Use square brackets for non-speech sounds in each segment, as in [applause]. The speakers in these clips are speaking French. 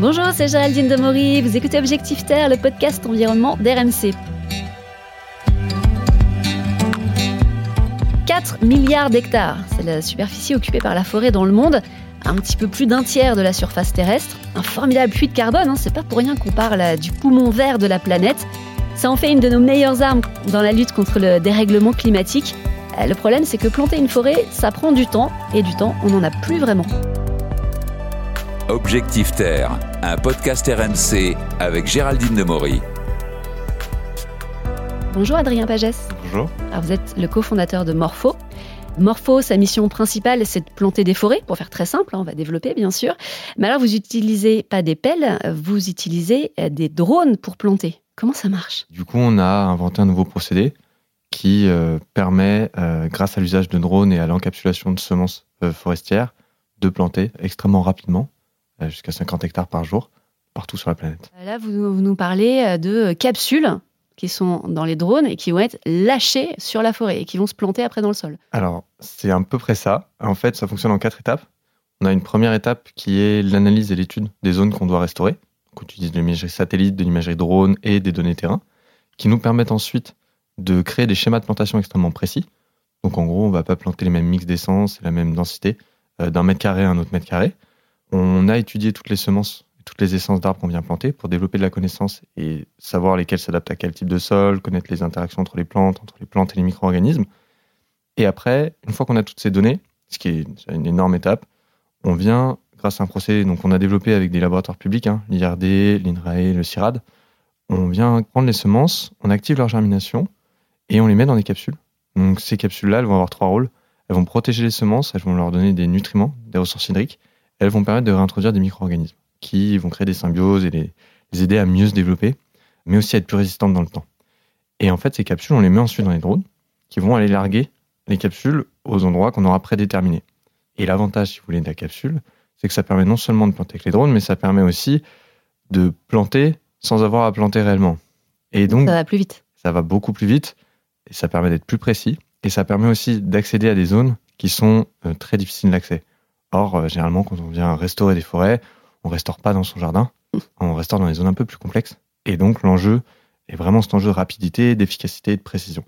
Bonjour, c'est Géraldine Demory. Vous écoutez Objectif Terre, le podcast environnement d'RMC. 4 milliards d'hectares, c'est la superficie occupée par la forêt dans le monde, un petit peu plus d'un tiers de la surface terrestre. Un formidable puits de carbone, hein, c'est pas pour rien qu'on parle du poumon vert de la planète. Ça en fait une de nos meilleures armes dans la lutte contre le dérèglement climatique. Euh, le problème, c'est que planter une forêt, ça prend du temps, et du temps, on n'en a plus vraiment. Objectif Terre, un podcast RMC avec Géraldine Demory. Bonjour Adrien Pagès. Bonjour. Alors vous êtes le cofondateur de Morpho. Morpho, sa mission principale, c'est de planter des forêts, pour faire très simple, hein, on va développer bien sûr. Mais alors vous utilisez pas des pelles, vous utilisez euh, des drones pour planter. Comment ça marche? Du coup, on a inventé un nouveau procédé qui euh, permet, euh, grâce à l'usage de drones et à l'encapsulation de semences forestières, de planter extrêmement rapidement jusqu'à 50 hectares par jour, partout sur la planète. Là, vous, nous parlez euh, de capsules qui sont dans les drones et qui vont être lâchées sur la forêt et qui vont se planter après dans le sol. Alors, c'est à peu près ça. En fait, ça fonctionne en quatre étapes. On a une première étape qui est l'analyse et l'étude des zones qu'on doit restaurer. On utilise de l'imagerie satellite, de l'imagerie drone et des données terrain, qui nous permettent ensuite de créer des schémas de plantation extrêmement précis. Donc en gros, on ne va pas planter les mêmes mix d'essence et la même densité euh, d'un mètre carré à un autre mètre carré. On a étudié toutes les semences, toutes les essences d'arbres qu'on vient planter pour développer de la connaissance et savoir lesquelles s'adaptent à quel type de sol, connaître les interactions entre les plantes, entre les plantes et les micro-organismes. Et après, une fois qu'on a toutes ces données, ce qui est une énorme étape, on vient, grâce à un procédé donc on a développé avec des laboratoires publics, hein, l'IRD, l'INRAE, le CIRAD, on vient prendre les semences, on active leur germination et on les met dans des capsules. Donc ces capsules-là, elles vont avoir trois rôles. Elles vont protéger les semences, elles vont leur donner des nutriments, des ressources hydriques, elles vont permettre de réintroduire des micro-organismes qui vont créer des symbioses et les, aider à mieux se développer, mais aussi à être plus résistantes dans le temps. Et en fait, ces capsules, on les met ensuite dans les drones qui vont aller larguer les capsules aux endroits qu'on aura prédéterminés. Et l'avantage, si vous voulez, de la capsule, c'est que ça permet non seulement de planter avec les drones, mais ça permet aussi de planter sans avoir à planter réellement. Et donc, ça va plus vite. Ça va beaucoup plus vite, et ça permet d'être plus précis, et ça permet aussi d'accéder à des zones qui sont euh, très difficiles d'accès. Or, euh, généralement, quand on vient restaurer des forêts, on restaure pas dans son jardin, on restaure dans des zones un peu plus complexes. Et donc, l'enjeu est vraiment cet enjeu de rapidité, d'efficacité et de précision.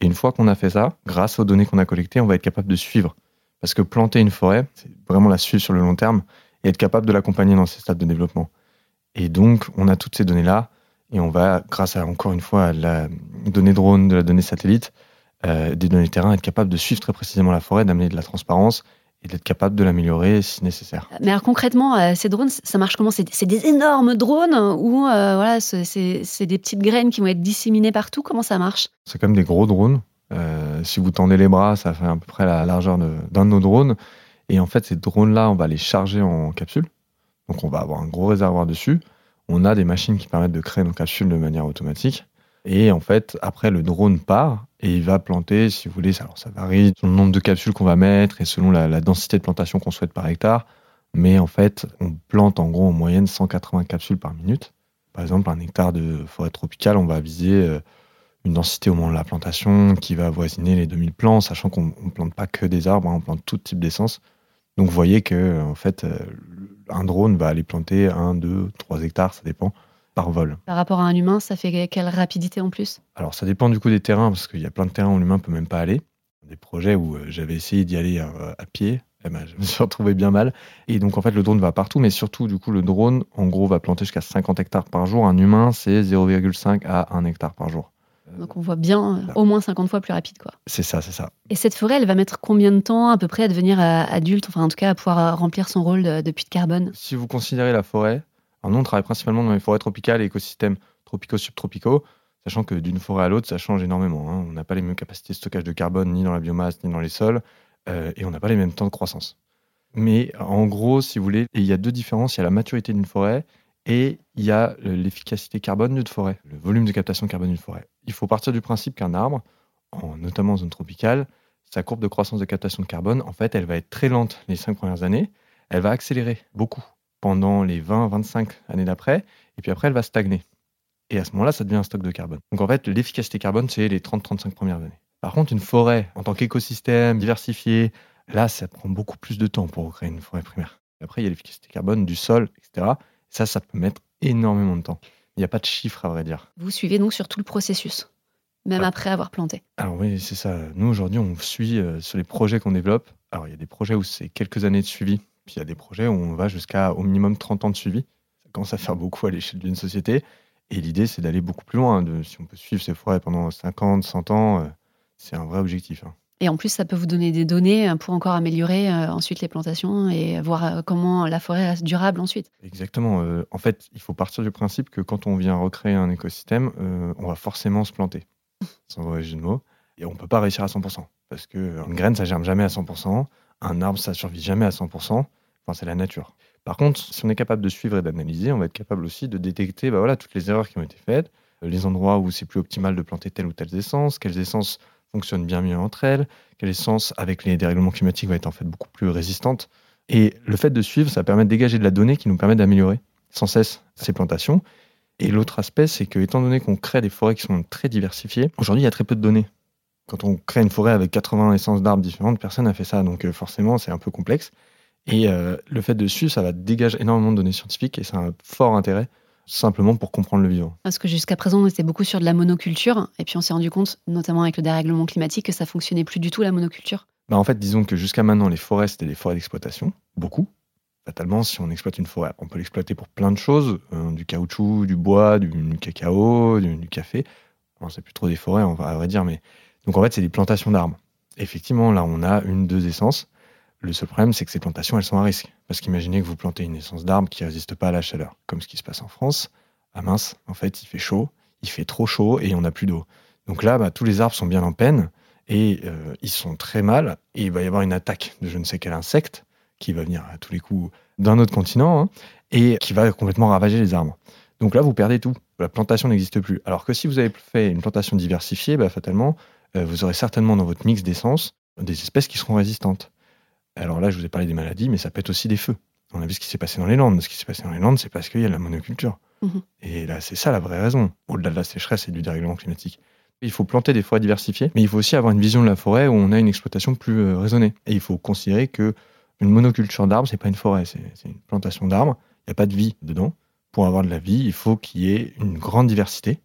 Et une fois qu'on a fait ça, grâce aux données qu'on a collectées, on va être capable de suivre. Parce que planter une forêt, c'est vraiment la suivre sur le long terme et être capable de l'accompagner dans ses stades de développement. Et donc, on a toutes ces données-là et on va, grâce à, encore une fois, à la donnée drone, de la donnée satellite, euh, des données terrain, être capable de suivre très précisément la forêt, d'amener de la transparence et d'être capable de l'améliorer si nécessaire. Mais alors concrètement, euh, ces drones, ça marche comment? C'est des énormes drones ou euh, voilà, c'est des petites graines qui vont être disséminées partout? Comment ça marche? C'est comme des gros drones. Euh, si vous tendez les bras, ça fait à peu près la largeur d'un de, nos drones. Et en fait, ces drones-là, on va les charger en capsule. Donc on va avoir un gros réservoir dessus. On a des machines qui permettent de créer nos capsules de manière automatique. Et en fait, après, le drone part et il va planter, si vous voulez, alors ça varie selon le nombre de capsules qu'on va mettre et selon la, densité de plantation qu'on souhaite par hectare. Mais en fait, on plante en gros en moyenne 180 capsules par minute. Par exemple, un hectare de forêt tropicale, on va viser euh, une densité au moment de la plantation qui va avoisiner les 2000 plants, sachant qu'on ne plante pas que des arbres, hein, on plante tout type d'essence. Donc vous voyez que en fait, euh, un drone va aller planter 1, 2, 3 hectares, ça dépend, par vol. Par rapport à un humain, ça fait quelle rapidité en plus? Alors ça dépend du coup des terrains, parce qu'il y a plein de terrains où l'humain peut même pas aller. Des projets où euh, j'avais essayé d'y aller euh, à, pied, eh ben, je me suis retrouvé bien mal. Et donc en fait le drone va partout, mais surtout du coup le drone en gros va planter jusqu'à 50 hectares par jour. Un humain c'est 0,5 à 1 hectare par jour. Donc on voit bien euh, au moins 50 fois plus rapide quoi. C'est ça, c'est ça. Et cette forêt, elle va mettre combien de temps à peu près à devenir adulte, enfin en tout cas à pouvoir remplir son rôle de, de puits de carbone? Si vous considérez la forêt, nous, on travaille principalement dans les forêts tropicales et écosystèmes tropicaux-subtropicaux, sachant que d'une forêt à l'autre, ça change énormément. Hein. On n'a pas les mêmes capacités de stockage de carbone ni dans la biomasse ni dans les sols, euh, et on n'a pas les mêmes temps de croissance. Mais en gros, si vous voulez, il y a deux différences. Il y a la maturité d'une forêt et il y a l'efficacité carbone d'une forêt, le volume de captation carbone d'une forêt. Il faut partir du principe qu'un arbre, notamment en zone tropicale, sa courbe de croissance de captation de carbone, en fait, elle va être très lente les cinq premières années. Elle va accélérer beaucoup pendant les 20-25 années d'après, et puis après, elle va stagner. Et à ce moment-là, ça devient un stock de carbone. Donc en fait, l'efficacité carbone, c'est les 30-35 premières années. Par contre, une forêt, en tant qu'écosystème diversifié, là, ça prend beaucoup plus de temps pour créer une forêt primaire. Après, il y a l'efficacité carbone du sol, etc. Ça, ça peut mettre énormément de temps. Il n'y a pas de chiffre à vrai dire. Vous suivez donc sur tout le processus, même Ouais. après avoir planté. Alors oui, c'est ça. Nous, aujourd'hui, on suit euh, sur les projets qu'on développe. Alors, il y a des projets où c'est quelques années de suivi, puis il y a des projets où on va jusqu'à au minimum 30 ans de suivi. Ça commence à faire beaucoup à l'échelle d'une société. Et l'idée, c'est d'aller beaucoup plus loin. De, si on peut suivre ces forêts pendant 50, 100 ans, euh, c'est un vrai objectif. hein. Et en plus, ça peut vous donner des données euh, pour encore améliorer euh, ensuite les plantations et voir comment la forêt reste durable ensuite. Exactement. euh, en fait, il faut partir du principe que quand on vient recréer un écosystème, on va forcément se planter, [laughs] sans mauvais jeu de mots. Et on ne peut pas réussir à 100%. Parce qu'une graine, ça germe jamais à 100%. Un arbre, ça survit jamais à 100%. C'est la nature. Par contre, si on est capable de suivre et d'analyser, on va être capable aussi de détecter bah voilà, toutes les erreurs qui ont été faites, euh, les endroits où c'est plus optimal de planter telle ou telle essence, quelles essences fonctionnent bien mieux entre elles, quelle essence, avec les dérèglements climatiques, va être en fait beaucoup plus résistante. Et le fait de suivre, ça permet de dégager de la donnée qui nous permet d'améliorer sans cesse ces plantations. Et l'autre aspect, c'est que, étant donné qu'on crée des forêts qui sont très diversifiées, aujourd'hui, il y a très peu de données. Quand on crée une forêt avec 80 essences d'arbres différentes, personne n'a fait ça. Donc, euh, forcément, c'est un peu complexe. Et euh, le fait de suivre, ça va dégager énormément de données scientifiques et c'est un fort intérêt, simplement pour comprendre le vivant. Parce que jusqu'à présent, on était beaucoup sur de la monoculture. Et puis, on s'est rendu compte, notamment avec le dérèglement climatique, que ça fonctionnait plus du tout la monoculture. Bah, en fait, disons que jusqu'à maintenant, les forêts, c'était des forêts d'exploitation, beaucoup. Fatalement, si on exploite une forêt, on peut l'exploiter pour plein de choses, euh, du caoutchouc, du bois, du, du cacao, du, du café. Bon, c'est plus trop des forêts, on va à vrai dire, mais donc en fait, c'est des plantations d'arbres. Effectivement, là, on a une, deux essences. Le seul problème, c'est que ces plantations, elles sont à risque. Parce qu'imaginez que vous plantez une essence d'arbre qui résiste pas à la chaleur, comme ce qui se passe en France. Ah mince, en fait, il fait chaud, il fait trop chaud et on n'a plus d'eau. Donc là, bah, tous les arbres sont bien en peine et euh, ils sont très mal. Et il va y avoir une attaque de je ne sais quel insecte qui va venir à tous les coups d'un autre continent hein, et qui va complètement ravager les arbres. Donc là, vous perdez tout. La plantation n'existe plus. Alors que si vous avez fait une plantation diversifiée, bah, fatalement, euh, vous aurez certainement dans votre mix d'essence des espèces qui seront résistantes. Alors là, je vous ai parlé des maladies, mais ça peut être aussi des feux. On a vu ce qui s'est passé dans les Landes. Ce qui s'est passé dans les Landes, c'est parce qu'il y a de la monoculture. Mhm. Et là, c'est ça la vraie raison, au-delà de la sécheresse et du dérèglement climatique. Il faut planter des forêts diversifiées, mais il faut aussi avoir une vision de la forêt où on a une exploitation plus euh, raisonnée. Et il faut considérer que une monoculture d'arbres, c'est pas une forêt, c'est une plantation d'arbres. Il n'y a pas de vie dedans. Pour avoir de la vie, il faut qu'il y ait une grande diversité.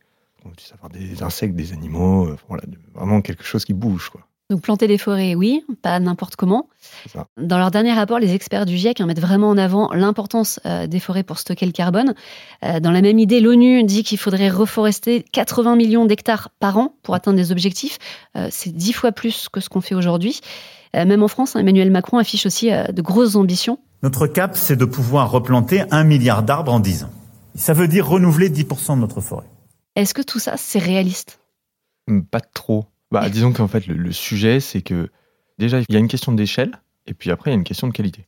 On puisse avoir des insectes, des animaux, euh, voilà, vraiment quelque chose qui bouge. Quoi. Donc, planter des forêts, oui, pas n'importe comment. Dans leur dernier rapport, les experts du GIEC hein, mettent vraiment en avant l'importance euh, des forêts pour stocker le carbone. Euh, dans la même idée, l'ONU dit qu'il faudrait reforester 80 millions d'hectares par an pour atteindre des objectifs. Euh, c'est dix fois plus que ce qu'on fait aujourd'hui. Euh, même en France, hein, Emmanuel Macron affiche aussi euh, de grosses ambitions. Notre cap, c'est de pouvoir replanter un milliard d'arbres en 10 ans. Ça veut dire renouveler 10% de notre forêt. Est-ce que tout ça, c'est réaliste? Hum, Pas trop. Bah, disons qu'en fait, le, le sujet, c'est que déjà, il y a une question d'échelle, et puis après, il y a une question de qualité.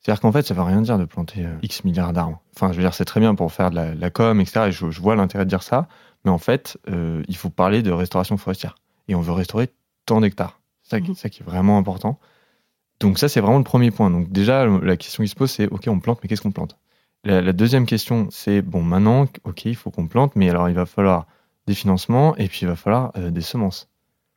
C'est-à-dire qu'en fait, ça ne veut rien dire de planter euh, X milliards d'arbres. Enfin, je veux dire, c'est très bien pour faire de la, la com, etc. Et je, je vois l'intérêt de dire ça. Mais en fait, euh, il faut parler de restauration forestière. Et on veut restaurer tant d'hectares. C'est ça, qui- Mhm. ça qui est vraiment important. Donc ça, c'est vraiment le premier point. Donc déjà, la question qui se pose, c'est, OK, on plante, mais qu'est-ce qu'on plante? La, la deuxième question, c'est, bon, maintenant, OK, il faut qu'on plante, mais alors il va falloir des financements et puis il va falloir euh, des semences.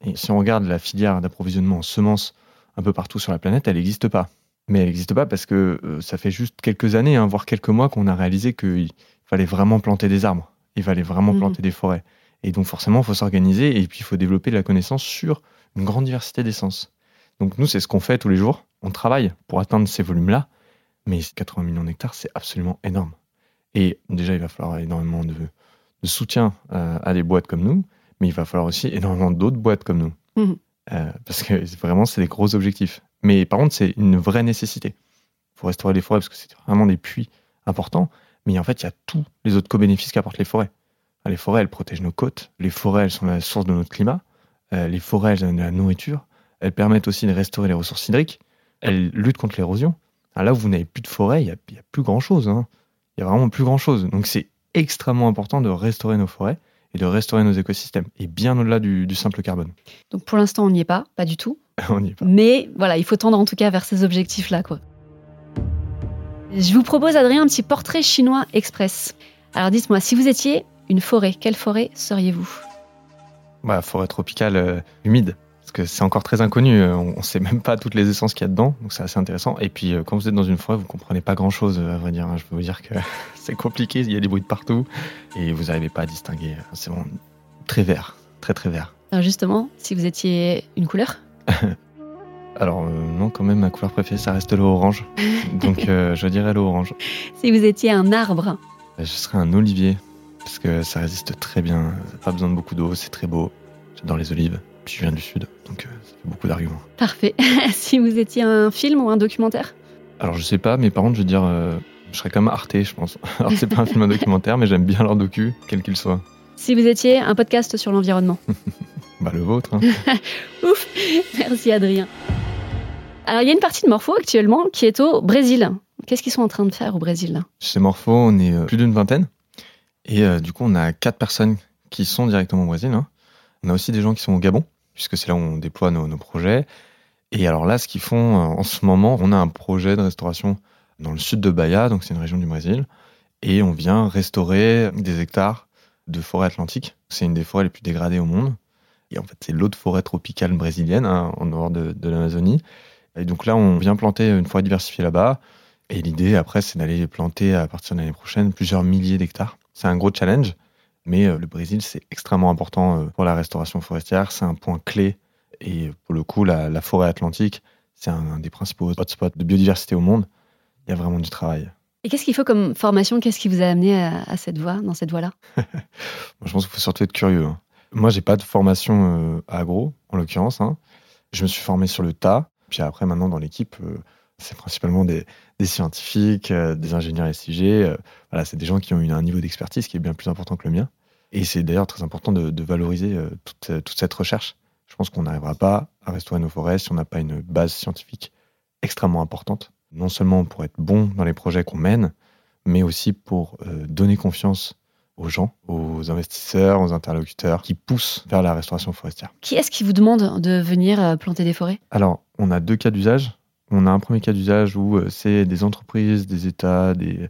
Et si on regarde la filière d'approvisionnement en semences un peu partout sur la planète, elle n'existe pas. Mais elle n'existe pas parce que euh, ça fait juste quelques années, hein, voire quelques mois, qu'on a réalisé qu'il fallait vraiment planter des arbres. Il fallait vraiment Mhm. planter des forêts. Et donc forcément, il faut s'organiser et puis il faut développer de la connaissance sur une grande diversité d'essences. Donc nous, c'est ce qu'on fait tous les jours. On travaille pour atteindre ces volumes-là. Mais 80 millions d'hectares, c'est absolument énorme. Et déjà, il va falloir énormément de, de soutien euh, à des boîtes comme nous, mais il va falloir aussi énormément d'autres boîtes comme nous. Mhm. Euh, parce que vraiment, c'est des gros objectifs. Mais par contre, c'est une vraie nécessité. Il faut restaurer les forêts parce que c'est vraiment des puits importants. Mais en fait, il y a tous les autres co-bénéfices qu'apportent les forêts. Les forêts, elles protègent nos côtes. Les forêts, elles sont la source de notre climat. Euh, les forêts, elles donnent de la nourriture. Elles permettent aussi de restaurer les ressources hydriques. Elles luttent contre l'érosion. Là où vous n'avez plus de forêt, il n'y a, plus grand-chose. hein. Il y a vraiment plus grand-chose. Donc c'est extrêmement important de restaurer nos forêts et de restaurer nos écosystèmes. Et bien au-delà du, du simple carbone. Donc, pour l'instant, on n'y est pas, pas du tout. [laughs] On n'y est pas. Mais voilà, il faut tendre en tout cas vers ces objectifs-là. quoi. Je vous propose, Adrien, un petit portrait chinois express. Alors dites-moi, si vous étiez une forêt, quelle forêt seriez-vous? Bah, forêt tropicale euh, humide. Ce Parce que c'est encore très inconnu, on ne sait même pas toutes les essences qu'il y a dedans, donc c'est assez intéressant. Et puis quand vous êtes dans une forêt, vous comprenez pas grand-chose, à vrai dire. hein. Je peux vous dire que [laughs] c'est compliqué, il y a des bruits de partout, et vous n'arrivez pas à distinguer. C'est vraiment très vert, très très vert. Alors justement, si vous étiez une couleur? [laughs] Alors euh, non, quand même, ma couleur préférée, ça reste le orange. [laughs] Donc euh, je dirais le orange. Si vous étiez un arbre? Je serais un olivier, parce que ça résiste très bien, ça n'a pas besoin de beaucoup d'eau, c'est très beau. J'adore les olives, puis je viens du sud, donc euh, ça fait beaucoup d'arguments. Parfait. [laughs] si vous étiez un film ou un documentaire? Alors je sais pas, mais par contre, je veux dire, euh, je serais comme Arte, je pense. [laughs] Alors c'est pas un film, un documentaire, mais j'aime bien leur docu, quel qu'il soit. Si vous étiez un podcast sur l'environnement? [laughs] Bah le vôtre. hein. Ouf Merci Adrien. Alors il y a une partie de Morpho actuellement qui est au Brésil. Qu'est-ce qu'ils sont en train de faire au Brésil Chez Morpho, on est euh, plus d'une vingtaine. Et euh, du coup, on a quatre personnes qui sont directement au Brésil. hein. On a aussi des gens qui sont au Gabon, puisque c'est là où on déploie nos, projets. Et alors là, ce qu'ils font euh, en ce moment, on a un projet de restauration dans le sud de Bahia, donc c'est une région du Brésil. Et on vient restaurer des hectares de forêt atlantique. C'est une des forêts les plus dégradées au monde. Et en fait, c'est l'autre forêt tropicale brésilienne, hein, en nord de, de l'Amazonie. Et donc là, on vient planter une forêt diversifiée là-bas. Et l'idée, après, c'est d'aller planter à partir de l'année prochaine plusieurs milliers d'hectares. C'est un gros challenge, mais euh, le Brésil, c'est extrêmement important euh, pour la restauration forestière. C'est un point clé. Et pour le coup, la, la forêt atlantique, c'est un, un des principaux hotspots de biodiversité au monde. Il y a vraiment du travail. Et qu'est-ce qu'il faut comme formation? Qu'est-ce qui vous a amené à, à cette voie, dans cette voie-là? [laughs] Je pense qu'il faut surtout être curieux. hein. Moi, j'ai pas de formation euh, agro, en l'occurrence. hein. Je me suis formé sur le tas. Puis après, maintenant, dans l'équipe, euh, c'est principalement des, des scientifiques, euh, des ingénieurs SIG. euh, voilà, c'est des gens qui ont eu un niveau d'expertise qui est bien plus important que le mien. Et c'est d'ailleurs très important de, de valoriser euh, toute, euh, toute cette recherche. Je pense qu'on n'arrivera pas à restaurer nos forêts si on n'a pas une base scientifique extrêmement importante. Non seulement pour être bon dans les projets qu'on mène, mais aussi pour donner confiance aux gens, aux investisseurs, aux interlocuteurs qui poussent vers la restauration forestière. Qui est-ce qui vous demande de venir planter des forêts? Alors, on a deux cas d'usage. On a un premier cas d'usage où euh, c'est des entreprises, des États, des,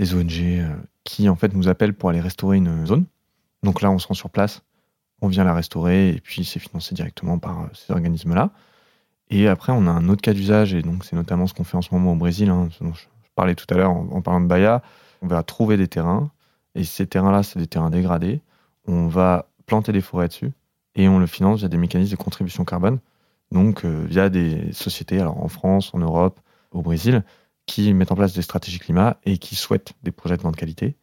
ONG euh, qui en fait nous appellent pour aller restaurer une zone. Donc là, on se rend sur place, on vient la restaurer et puis c'est financé directement par euh, ces organismes-là. Et après, on a un autre cas d'usage et donc c'est notamment ce qu'on fait en ce moment au Brésil. hein, dont je parlais tout à l'heure en, en parlant de Bahia. On va trouver des terrains et ces terrains-là, c'est des terrains dégradés. On va planter des forêts dessus et on le finance via des mécanismes de contribution carbone donc euh, via des sociétés, alors en France, en Europe, au Brésil, qui mettent en place des stratégies climat et qui souhaitent des projets de grande qualité,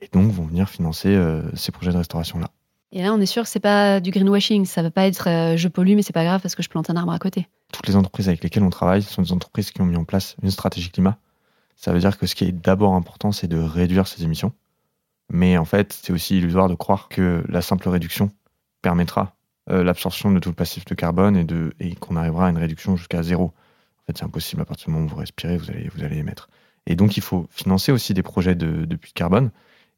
et donc vont venir financer euh, ces projets de restauration-là. Et là, on est sûr que c'est pas du greenwashing. Ça va pas être euh, je pollue, mais c'est pas grave parce que je plante un arbre à côté. Toutes les entreprises avec lesquelles on travaille sont des entreprises qui ont mis en place une stratégie climat. Ça veut dire que ce qui est d'abord important, c'est de réduire ses émissions. Mais en fait, c'est aussi illusoire de croire que la simple réduction permettra l'absorption de tout le passif de carbone et, et qu'on arrivera à une réduction jusqu'à zéro. En fait, c'est impossible à partir du moment où vous respirez, vous allez, vous allez émettre. Et donc, il faut financer aussi des projets de, de puits de carbone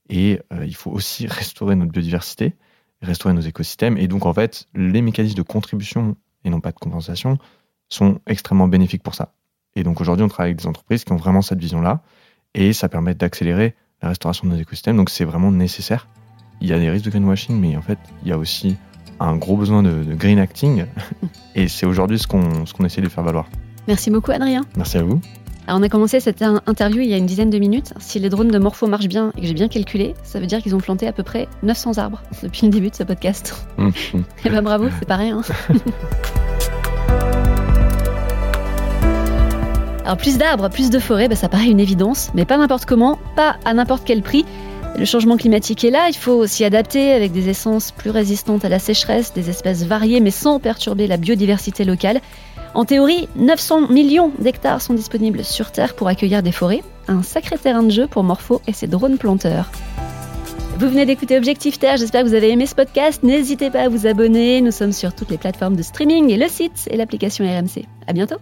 et euh, il faut aussi [laughs] restaurer notre biodiversité, restaurer nos écosystèmes. Et donc, en fait, les mécanismes de contribution et non pas de compensation sont extrêmement bénéfiques pour ça. Et donc, aujourd'hui, on travaille avec des entreprises qui ont vraiment cette vision-là et ça permet d'accélérer la restauration de nos écosystèmes. Donc, c'est vraiment nécessaire. Il y a des risques de greenwashing, mais en fait, il y a aussi un gros besoin de, de green acting. [laughs] Et c'est aujourd'hui ce qu'on essaie de faire valoir. Merci beaucoup, Adrien. Merci à vous. Alors, on a commencé cette in- interview il y a une dizaine de minutes. Si les drones de Morpho marchent bien et que j'ai bien calculé, ça veut dire qu'ils ont planté à peu près 900 arbres depuis le début de ce podcast. Hum, [laughs] hum. Eh ben bravo, c'est pas rien. [laughs] Alors plus d'arbres, plus de forêts, ben, ça paraît une évidence, mais pas n'importe comment, pas à n'importe quel prix. Le changement climatique est là, il faut s'y adapter avec des essences plus résistantes à la sécheresse, des espèces variées mais sans perturber la biodiversité locale. En théorie, 900 millions d'hectares sont disponibles sur Terre pour accueillir des forêts, un sacré terrain de jeu pour Morpho et ses drones planteurs. Vous venez d'écouter Objectif Terre, j'espère que vous avez aimé ce podcast. N'hésitez pas à vous abonner, nous sommes sur toutes les plateformes de streaming et le site et l'application RMC. À bientôt!